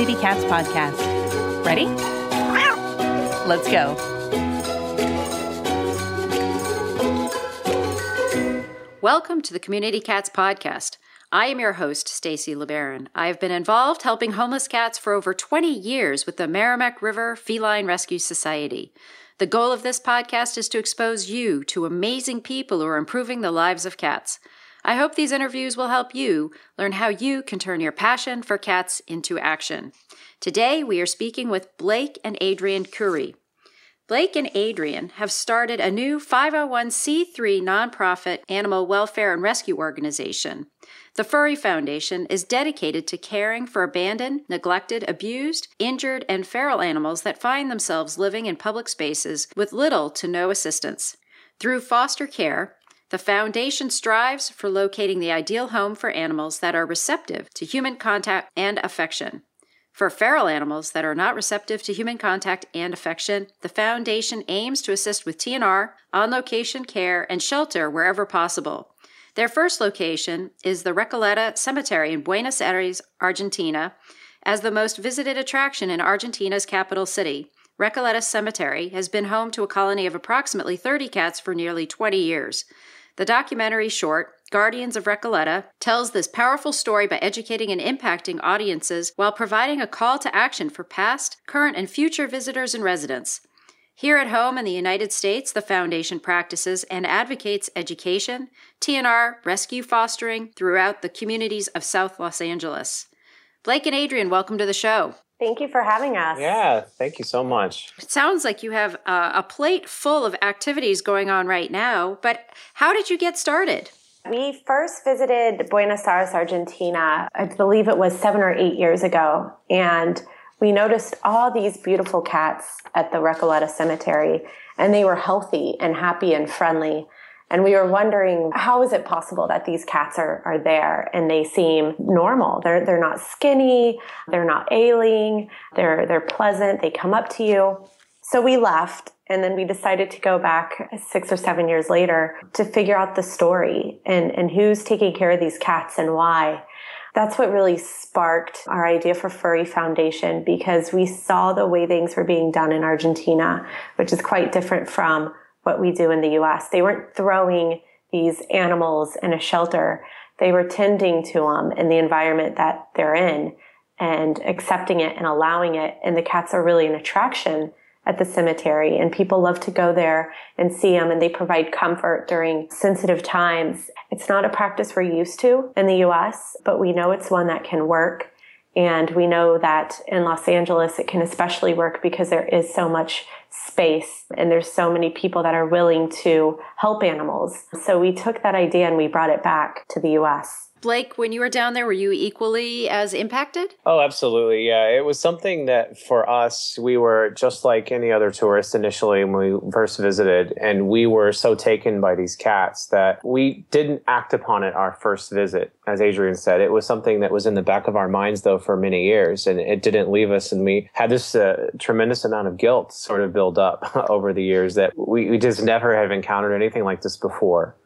Community Cats podcast. Ready? Let's go. Welcome to the Community Cats podcast. I am your host, Stacy LeBaron. I have been involved helping homeless cats for over 20 years with the Merrimack River Feline Rescue Society. The goal of this podcast is to expose you to amazing people who are improving the lives of cats. I hope these interviews will help you learn how you can turn your passion for cats into action. Today, we are speaking with Blake and Adrienne Kuhre. Blake and Adrienne have started a new 501c3 nonprofit animal welfare and rescue organization. The Furry Foundation is dedicated to caring for abandoned, neglected, abused, injured, and feral animals that find themselves living in public spaces with little to no assistance. Through foster care, the Foundation strives for locating the ideal home for animals that are receptive to human contact and affection. For feral animals that are not receptive to human contact and affection, the Foundation aims to assist with TNR, on location care, and shelter wherever possible. Their first location is the Recoleta Cemetery in Buenos Aires, Argentina, as the most visited attraction in Argentina's capital city. Recoleta Cemetery has been home to a colony of approximately 30 cats for nearly 20 years. The documentary short, Guardians of Recoleta, tells this powerful story by educating and impacting audiences while providing a call to action for past, current, and future visitors and residents. Here at home in the United States, the Foundation practices and advocates education, TNR, rescue fostering throughout the communities of South Los Angeles. Blake and Adrienne, welcome to the show. Thank you for having us. Yeah, thank you so much. It sounds like you have uh, a plate full of activities going on right now, but how did you get started? We first visited Buenos Aires, Argentina, I believe it was seven or eight years ago, and we noticed all these beautiful cats at the Recoleta Cemetery, and they were healthy and happy and friendly. And we were wondering, how is it possible that these cats are, are there and they seem normal? They're, they're not skinny. They're not ailing. They're, they're pleasant. They come up to you. So we left and then we decided to go back six or seven years later to figure out the story and, and who's taking care of these cats and why. That's what really sparked our idea for Furry Foundation because we saw the way things were being done in Argentina, which is quite different from what we do in the US. They weren't throwing these animals in a shelter. They were tending to them in the environment that they're in and accepting it and allowing it. And the cats are really an attraction at the cemetery and people love to go there and see them and they provide comfort during sensitive times. It's not a practice we're used to in the US, but we know it's one that can work. And we know that in Los Angeles, it can especially work because there is so much space and there's so many people that are willing to help animals. So we took that idea and we brought it back to the US. Blake, when you were down there, were you equally as impacted? Oh, absolutely. Yeah. It was something that for us, we were just like any other tourist initially when we first visited. And we were so taken by these cats that we didn't act upon it our first visit. As Adrienne said, it was something that was in the back of our minds, though, for many years. And it didn't leave us. And we had this uh, tremendous amount of guilt sort of build up over the years that we, we just never have encountered anything like this before.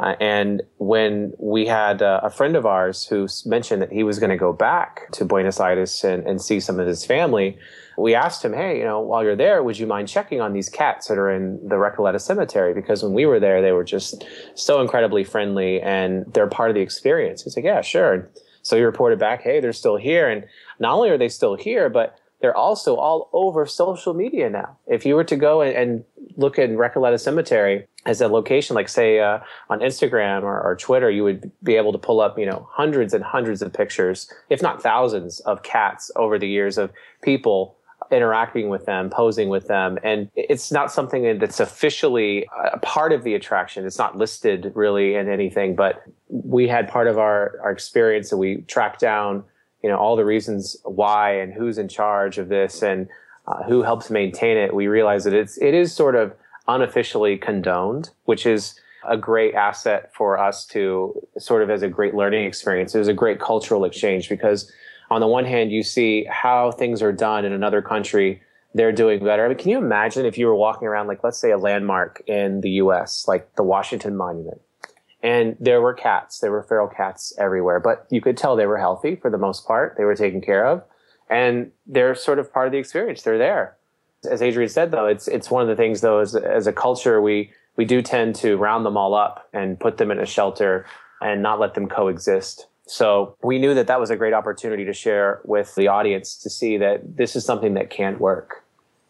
Uh, and when we had uh, a friend of ours who mentioned that he was going to go back to Buenos Aires and, and, see some of his family, we asked him, hey, you know, while you're there, would you mind checking on these cats that are in the Recoleta Cemetery? Because when we were there, they were just so incredibly friendly and they're part of the experience. He's like, yeah, sure. So he reported back, hey, they're still here. And not only are they still here, but they're also all over social media now. If you were to go and, and look at Recoleta Cemetery as a location, like say uh, on Instagram or, or, Twitter, you would be able to pull up, you know, hundreds and hundreds of pictures, if not thousands, of cats over the years of people interacting with them, posing with them. And it's not something that's officially a part of the attraction. It's not listed really in anything, but we had part of our, our experience that we tracked down you know all the reasons why and who's in charge of this and uh, who helps maintain it, we realize that it's it is sort of unofficially condoned, which is a great asset for us to sort of as a great learning experience. It was a great cultural exchange because on the one hand, you see how things are done in another country. They're doing better. I mean, can you imagine if you were walking around, like, let's say a landmark in the US, like the Washington Monument, and there were cats. There were feral cats everywhere, but you could tell they were healthy for the most part. They were taken care of. and they're sort of part of the experience. They're there. As Adrienne said, though, it's it's one of the things, though, as as a culture, we we do tend to round them all up and put them in a shelter and not let them coexist. So we knew that that was a great opportunity to share with the audience to see that this is something that can't work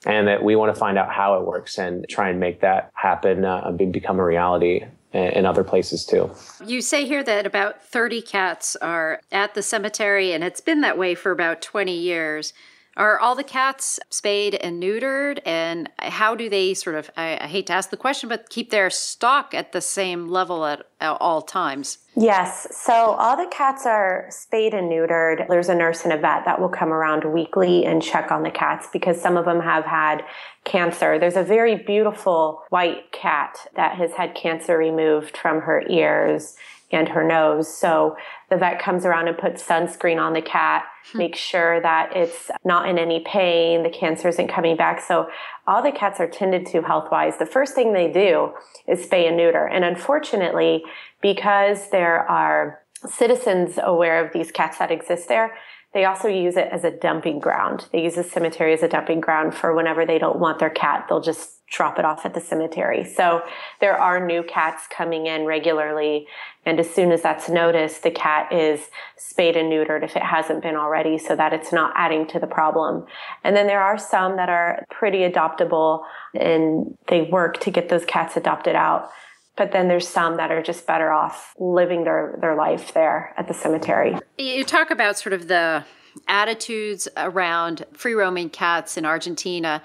and that we want to find out how it works and try and make that happen uh, and become a reality in other places too. You say here that about 30 cats are at the cemetery, and it's been that way for about 20 years. Are all the cats spayed and neutered? And how do they sort of, I, I, hate to ask the question, but keep their stock at the same level at, at all times? Yes. So all the cats are spayed and neutered. There's a nurse and a vet that will come around weekly and check on the cats because some of them have had cancer. There's a very beautiful white cat that has had cancer removed from her ears and her nose. So the vet comes around and puts sunscreen on the cat, hmm. makes sure that it's not in any pain, the cancer isn't coming back. So all the cats are tended to health wise. The first thing they do is spay and neuter. And unfortunately, because there are citizens aware of these cats that exist there, they also use it as a dumping ground. They use the cemetery as a dumping ground for whenever they don't want their cat, they'll just drop it off at the cemetery. So there are new cats coming in regularly. And as soon as that's noticed, the cat is spayed and neutered if it hasn't been already so that it's not adding to the problem. And then there are some that are pretty adoptable and they work to get those cats adopted out. But then there's some that are just better off living their, their life there at the cemetery. You talk about sort of the attitudes around free roaming cats in Argentina.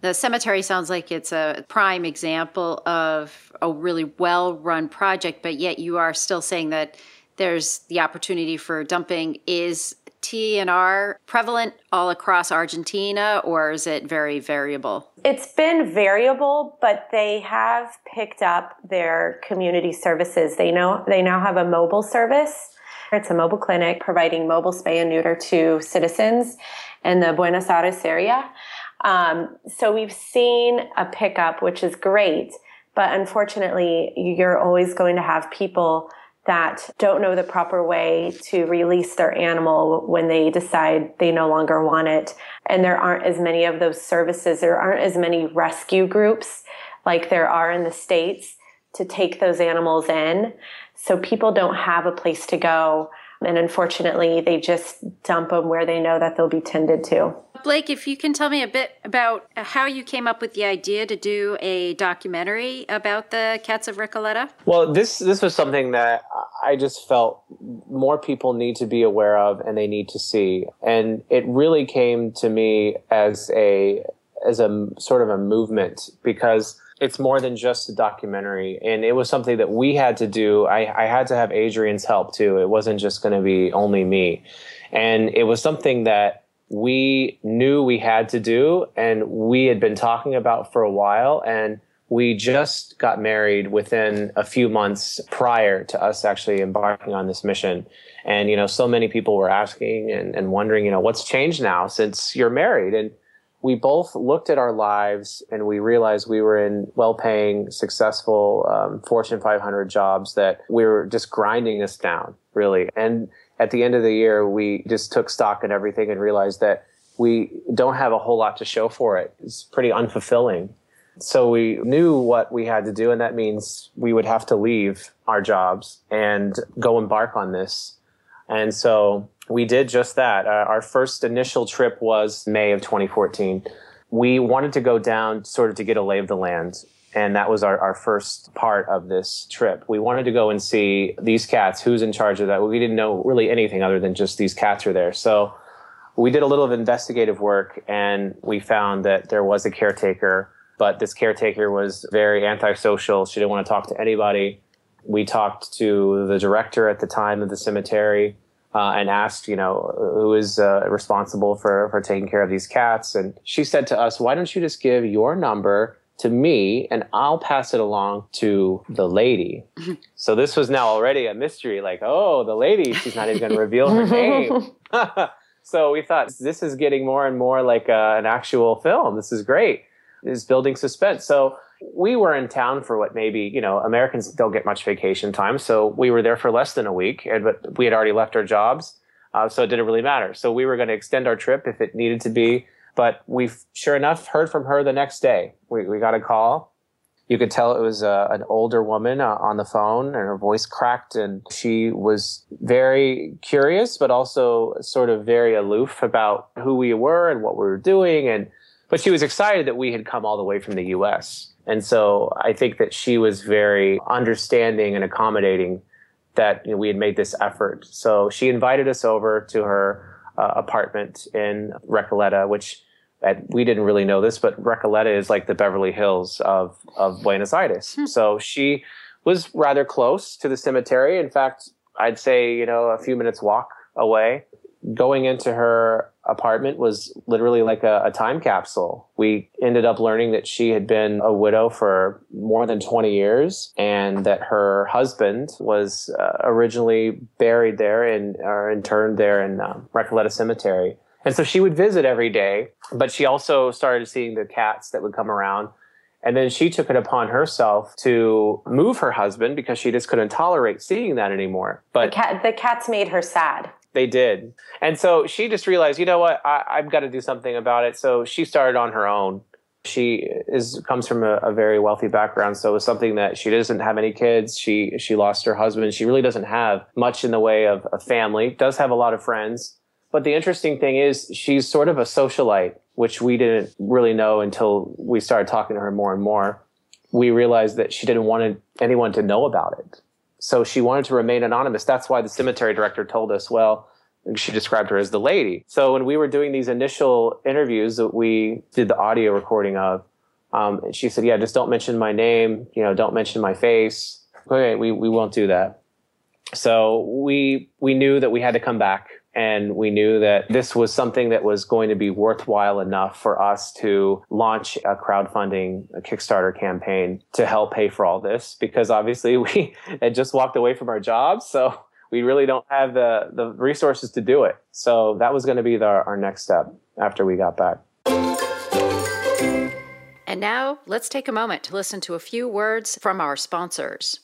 The cemetery sounds like it's a prime example of a really well run project, but yet you are still saying that there's the opportunity for dumping. Is TNR prevalent all across Argentina or is it very variable? It's been variable, but they have picked up their community services. They know they now have a mobile service. It's a mobile clinic providing mobile spay and neuter to citizens in the Buenos Aires area. Um, so we've seen a pickup, which is great, but unfortunately, you're always going to have people that don't know the proper way to release their animal when they decide they no longer want it. And there aren't as many of those services. There aren't as many rescue groups like there are in the States to take those animals in. So people don't have a place to go. And unfortunately, they just dump them where they know that they'll be tended to. Blake, if you can tell me a bit about how you came up with the idea to do a documentary about the cats of Recoleta. Well, this this was something that I just felt more people need to be aware of and they need to see, and it really came to me as a as a sort of a movement because it's more than just a documentary. And it was something that we had to do. I, I had to have Adrienne's help too. It wasn't just going to be only me. And it was something that we knew we had to do and we had been talking about for a while. And we just got married within a few months prior to us actually embarking on this mission. And you know so many people were asking and, and wondering you know what's changed now since you're married? And we both looked at our lives and we realized we were in well-paying successful um, fortune 500 jobs that we were just grinding us down really and at the end of the year, we just took stock in everything and realized that we don't have a whole lot to show for it. It's pretty unfulfilling. So we knew what we had to do, and that means we would have to leave our jobs and go embark on this. And so we did just that. Uh, our first initial trip was May of 2014. We wanted to go down sort of to get a lay of the land and that was our, our first part of this trip. We wanted to go and see these cats, who's in charge of that. We didn't know really anything other than just these cats are there. So we did a little of investigative work and we found that there was a caretaker, but this caretaker was very antisocial. She didn't want to talk to anybody. We talked to the director at the time of the cemetery. Uh, and asked, you know, who is uh, responsible for, for taking care of these cats. And she said to us, why don't you just give your number to me and I'll pass it along to the lady. so this was now already a mystery like, oh, the lady, she's not even going to reveal her name. so we thought this is getting more and more like uh, an actual film. This is great. It's building suspense. So we were in town for what maybe, you know, Americans don't get much vacation time. So we were there for less than a week, and, but we had already left our jobs. Uh, so it didn't really matter. So we were going to extend our trip if it needed to be. But we, sure enough, heard from her the next day. We, we got a call. You could tell it was uh, an older woman uh, on the phone, and her voice cracked, and she was very curious, but also sort of very aloof about who we were and what we were doing. And but she was excited that we had come all the way from the U.S. And so I think that she was very understanding and accommodating that you know, we had made this effort. So she invited us over to her uh, apartment in Recoleta, which at, we didn't really know this, but Recoleta is like the Beverly Hills of, of Buenos Aires. Hmm. So she was rather close to the cemetery. In fact, I'd say, you know, a few minutes walk away. Going into her apartment was literally like a, a, time capsule. We ended up learning that she had been a widow for more than 20 years and that her husband was uh, originally buried there and or interned there in um, Recoleta Cemetery. And so she would visit every day, but she also started seeing the cats that would come around. And then she took it upon herself to move her husband because she just couldn't tolerate seeing that anymore. But the, cat, the cats made her sad. They did. And so she just realized, you know what, I, have got to do something about it. So she started on her own. She is comes from a, a, very wealthy background, so it was something that she doesn't have any kids. She she lost her husband. She really doesn't have much in the way of a family. Does have a lot of friends, but the interesting thing is she's sort of a socialite, which we didn't really know until we started talking to her more and more. We realized that she didn't want anyone to know about it so she wanted to remain anonymous. That's why the cemetery director told us, well, she described her as the lady. So when we were doing these initial interviews that we did the audio recording of, um, she said, yeah, just don't mention my name, you know, don't mention my face. Okay, we, we won't do that. So we, we knew that we had to come back and we knew that this was something that was going to be worthwhile enough for us to launch a crowdfunding a Kickstarter campaign to help pay for all this because obviously we had just walked away from our jobs. So we really don't have the, the resources to do it. So that was going to be the, our next step after we got back. And now let's take a moment to listen to a few words from our sponsors.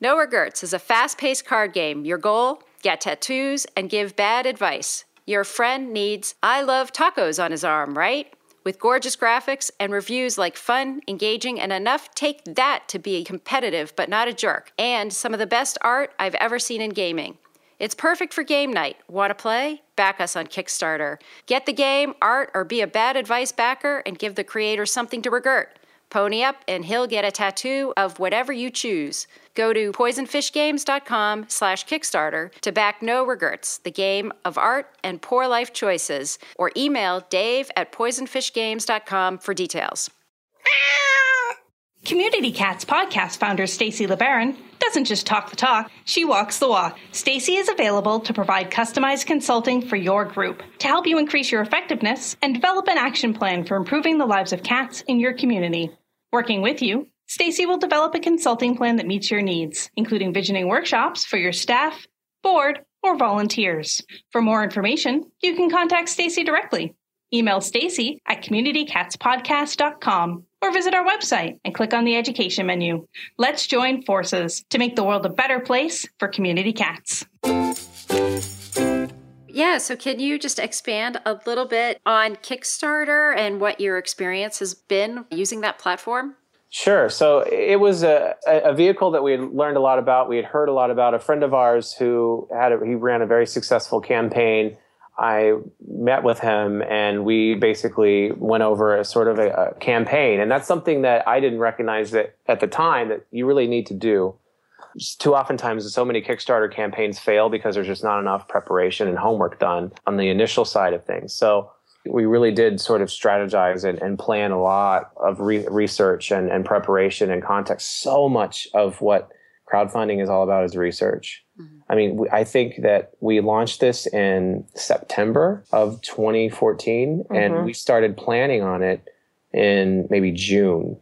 No Regrets is a fast paced card game. Your goal? Get tattoos, and give bad advice. Your friend needs I love tacos on his arm, right? With gorgeous graphics and reviews like fun, engaging, and enough take that to be competitive but not a jerk, and some of the best art I've ever seen in gaming. It's perfect for game night. Want to play? Back us on Kickstarter. Get the game, art, or be a bad advice backer and give the creator something to regret. Pony up and he'll get a tattoo of whatever you choose. Go to poisonfishgames.com slash Kickstarter to back No Regrets, the game of art and poor life choices, or email dave at poisonfishgames.com for details. Community Cats podcast founder Stacy LeBaron doesn't just talk the talk, she walks the walk. Stacy is available to provide customized consulting for your group to help you increase your effectiveness and develop an action plan for improving the lives of cats in your community. Working with you, Stacy will develop a consulting plan that meets your needs, including visioning workshops for your staff, board, or volunteers. For more information, you can contact Stacy directly. Email Stacy at communitycatspodcast.com or visit our website and click on the education menu. Let's join forces to make the world a better place for community cats. Yeah, so can you just expand a little bit on Kickstarter and what your experience has been using that platform? Sure. So it was a, a vehicle that we had learned a lot about. We had heard a lot about. A friend of ours who had a, he ran a very successful campaign. I met with him and we basically went over a sort of a, a campaign, and that's something that I didn't recognize that at the time that you really need to do too oftentimes so many Kickstarter campaigns fail because there's just not enough preparation and homework done on the initial side of things. So we really did sort of strategize and, and plan a lot of re- research and, and preparation and context. So much of what crowdfunding is all about is research. Mm-hmm. I mean, we, I think that we launched this in September of 2014 mm-hmm. and we started planning on it in maybe June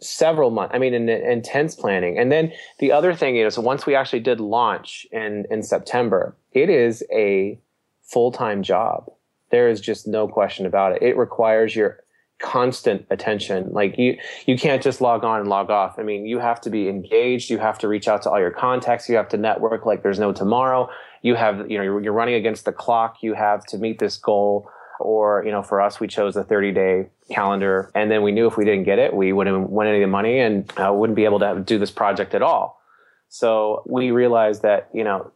several months. I mean, in intense planning. And then the other thing is, once we actually did launch in in September, it is a full time job. There is just no question about it. It requires your constant attention. Like you, you can't just log on and log off. I mean, you have to be engaged. You have to reach out to all your contacts. You have to network like there's no tomorrow. You have, you know, you're, you're running against the clock. You have to meet this goal. Or, you know, for us, we chose a 30 day calendar. And then we knew if we didn't get it, we wouldn't win any of the money and uh, wouldn't be able to do this project at all. So we realized that, you know,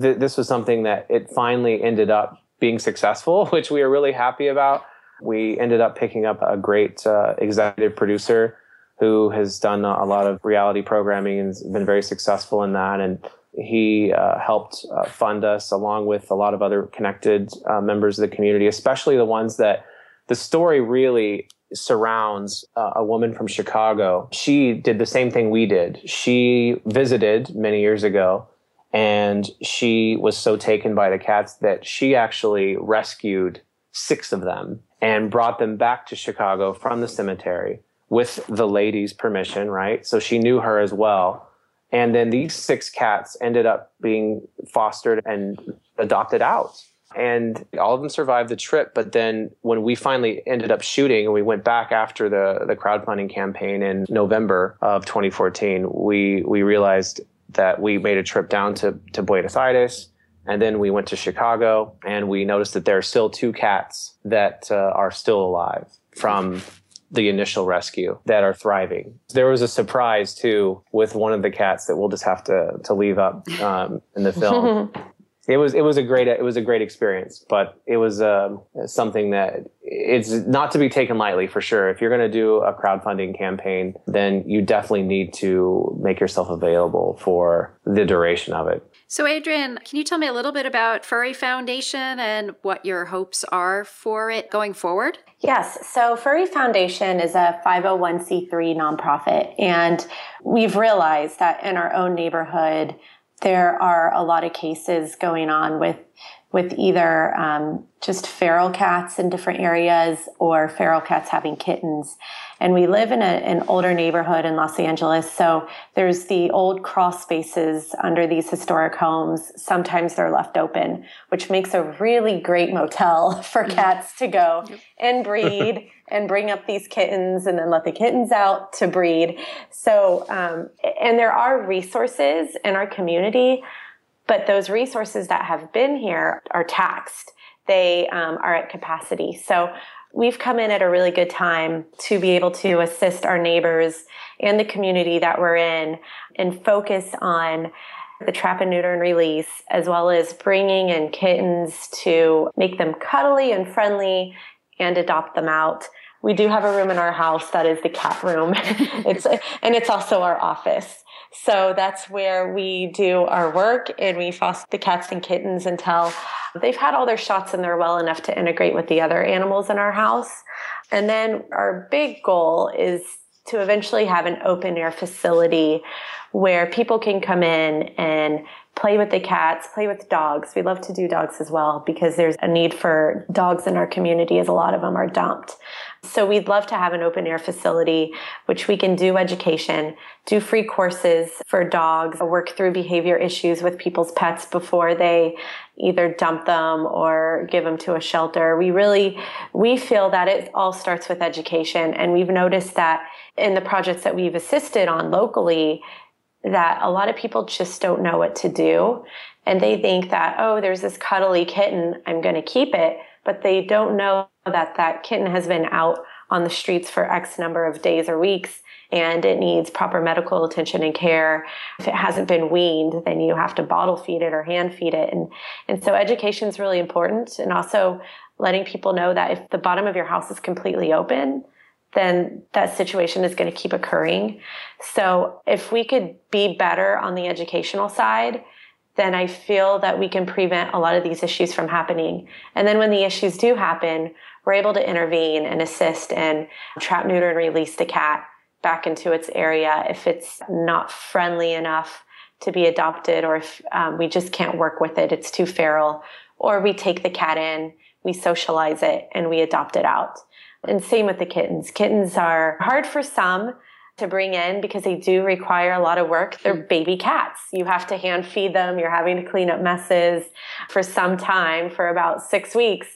th- this was something that it finally ended up being successful, which we are really happy about we ended up picking up a great uh, executive producer who has done a lot of reality programming and been very successful in that. And he uh, helped uh, fund us along with a lot of other connected uh, members of the community, especially the ones that the story really surrounds uh, a woman from Chicago. She did the same thing we did. She visited many years ago and she was so taken by the cats that she actually rescued six of them and brought them back to Chicago from the cemetery with the lady's permission, right? So she knew her as well. And then these six cats ended up being fostered and adopted out. And all of them survived the trip. But then when we finally ended up shooting and we went back after the, the crowdfunding campaign in November of 2014, we, we realized that we made a trip down to, to Buenos Aires and then we went to Chicago and we noticed that there are still two cats that uh, are still alive from the initial rescue that are thriving. There was a surprise too with one of the cats that we'll just have to to leave up um, in the film. it was it was a great it was a great experience, but it was uh, something that it's not to be taken lightly for sure. If you're going to do a crowdfunding campaign, then you definitely need to make yourself available for the duration of it. So, Adrienne, can you tell me a little bit about Furry Foundation and what your hopes are for it going forward? Yes. So, Furry Foundation is a 501c3 nonprofit, and we've realized that in our own neighborhood, there are a lot of cases going on with with either um, just feral cats in different areas or feral cats having kittens. And we live in a, an older neighborhood in Los Angeles. So there's the old crawl spaces under these historic homes. Sometimes they're left open, which makes a really great motel for mm-hmm. cats to go and breed and bring up these kittens and then let the kittens out to breed. So, um, and there are resources in our community but those resources that have been here are taxed. They um, are at capacity. So we've come in at a really good time to be able to assist our neighbors and the community that we're in and focus on the trap and neuter and release, as well as bringing in kittens to make them cuddly and friendly and adopt them out. We do have a room in our house that is the cat room. it's and it's also our office. So that's where we do our work and we foster the cats and kittens until they've had all their shots and they're well enough to integrate with the other animals in our house. And then our big goal is to eventually have an open air facility where people can come in and play with the cats, play with dogs. We love to do dogs as well because there's a need for dogs in our community as a lot of them are dumped. So we'd love to have an open air facility which we can do education, do free courses for dogs, work through behavior issues with people's pets before they either dump them or give them to a shelter. We really we feel that it all starts with education and we've noticed that in the projects that we've assisted on locally that a lot of people just don't know what to do. And they think that, oh, there's this cuddly kitten, I'm going to keep it. But they don't know that that kitten has been out on the streets for X number of days or weeks and it needs proper medical attention and care. If it hasn't been weaned, then you have to bottle feed it or hand feed it. And, and so education is really important. And also letting people know that if the bottom of your house is completely open, then that situation is going to keep occurring. So if we could be better on the educational side, then I feel that we can prevent a lot of these issues from happening. And then when the issues do happen, we're able to intervene and assist and trap, neuter, and release the cat back into its area if it's not friendly enough to be adopted or if um, we just can't work with it, it's too feral, or we take the cat in, we socialize it, and we adopt it out. And same with the kittens. Kittens are hard for some to bring in because they do require a lot of work. They're mm. baby cats. You have to hand feed them. You're having to clean up messes for some time, for about six weeks.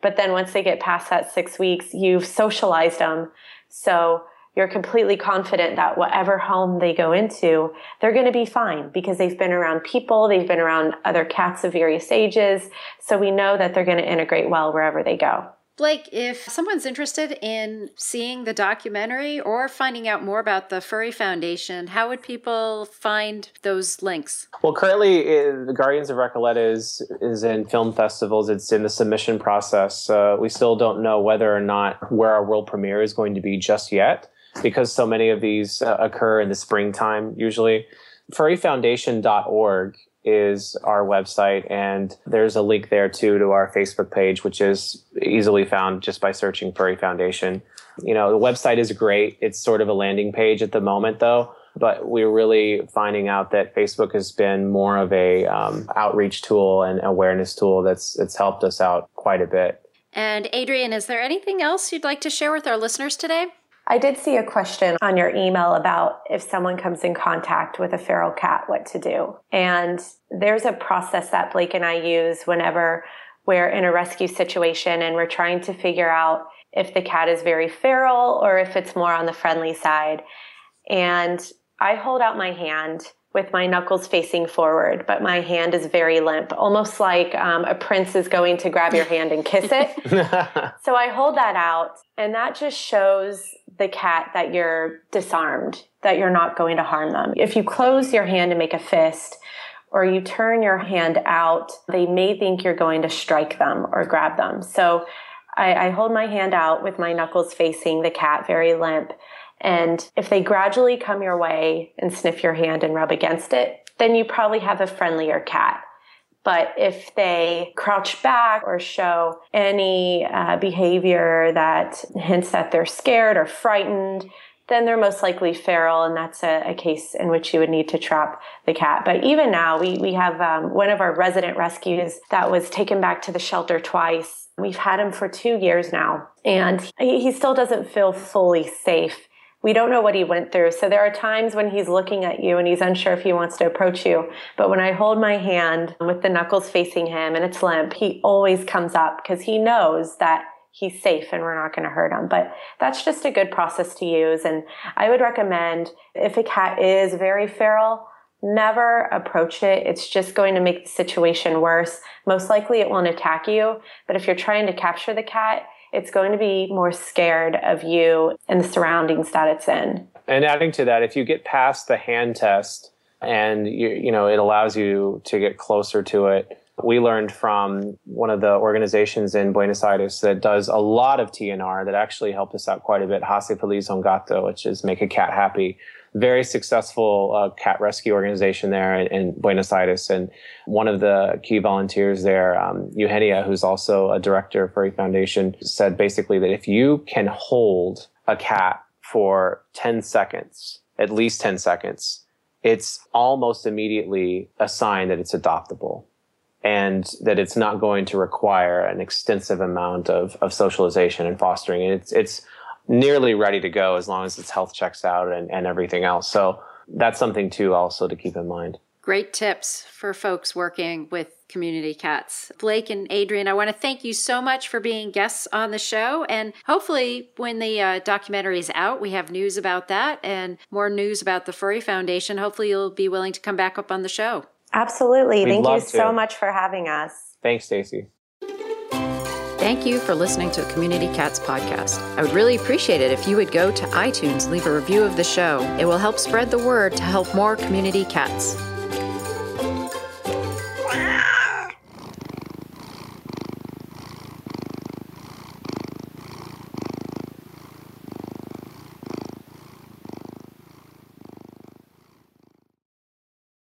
But then once they get past that six weeks, you've socialized them. So you're completely confident that whatever home they go into, they're going to be fine because they've been around people, they've been around other cats of various ages. So we know that they're going to integrate well wherever they go. Blake, if someone's interested in seeing the documentary or finding out more about the Furry Foundation, how would people find those links? Well, currently, the Guardians of Recoleta is is in film festivals. It's in the submission process. Uh, we still don't know whether or not where our world premiere is going to be just yet, because so many of these uh, occur in the springtime usually. Furryfoundation.org is our website and there's a link there too to our Facebook page, which is easily found just by searching Furry Foundation. You know, the website is great. It's sort of a landing page at the moment though, but we're really finding out that Facebook has been more of a um, outreach tool and awareness tool that's, that's helped us out quite a bit. And Adrienne, is there anything else you'd like to share with our listeners today? I did see a question on your email about if someone comes in contact with a feral cat, what to do. And there's a process that Blake and I use whenever we're in a rescue situation and we're trying to figure out if the cat is very feral or if it's more on the friendly side. And I hold out my hand with my knuckles facing forward, but my hand is very limp, almost like um, a prince is going to grab your hand and kiss it. so I hold that out, and that just shows the cat that you're disarmed, that you're not going to harm them. If you close your hand and make a fist, or you turn your hand out, they may think you're going to strike them or grab them. So I, I hold my hand out with my knuckles facing the cat, very limp. And if they gradually come your way and sniff your hand and rub against it, then you probably have a friendlier cat. But if they crouch back or show any uh, behavior that hints that they're scared or frightened, then they're most likely feral, and that's a, a, case in which you would need to trap the cat. But even now, we, we have um, one of our resident rescues that was taken back to the shelter twice. We've had him for two years now, and he, he still doesn't feel fully safe we don't know what he went through. So there are times when he's looking at you and he's unsure if he wants to approach you. But when I hold my hand with the knuckles facing him and it's limp, he always comes up because he knows that he's safe and we're not going to hurt him. But that's just a good process to use. And I would recommend if a cat is very feral, never approach it. It's just going to make the situation worse. Most likely it won't attack you. But if you're trying to capture the cat, it's going to be more scared of you and the surroundings that it's in. And adding to that, if you get past the hand test and you, you know it allows you to get closer to it, we learned from one of the organizations in Buenos Aires that does a lot of TNR that actually helped us out quite a bit. Hace Feliz un Gato, which is Make a Cat Happy very successful uh, cat rescue organization there in, in, Buenos Aires. And one of the key volunteers there, um, Eugenia, who's also a director for a foundation, said basically that if you can hold a cat for 10 seconds, at least 10 seconds, it's almost immediately a sign that it's adoptable and that it's not going to require an extensive amount of, of socialization and fostering. And it's, it's nearly ready to go as long as its health checks out and, and everything else. So that's something too also to keep in mind. Great tips for folks working with community cats. Blake and Adrienne, I want to thank you so much for being guests on the show. And hopefully, when the uh, documentary is out, we have news about that and more news about the Furry Foundation. Hopefully, you'll be willing to come back up on the show. Absolutely. We'd thank you so much for having us. Thanks, Stacy. Thank you for listening to the Community Cats podcast. I would really appreciate it if you would go to iTunes, leave a review of the show. It will help spread the word to help more community cats.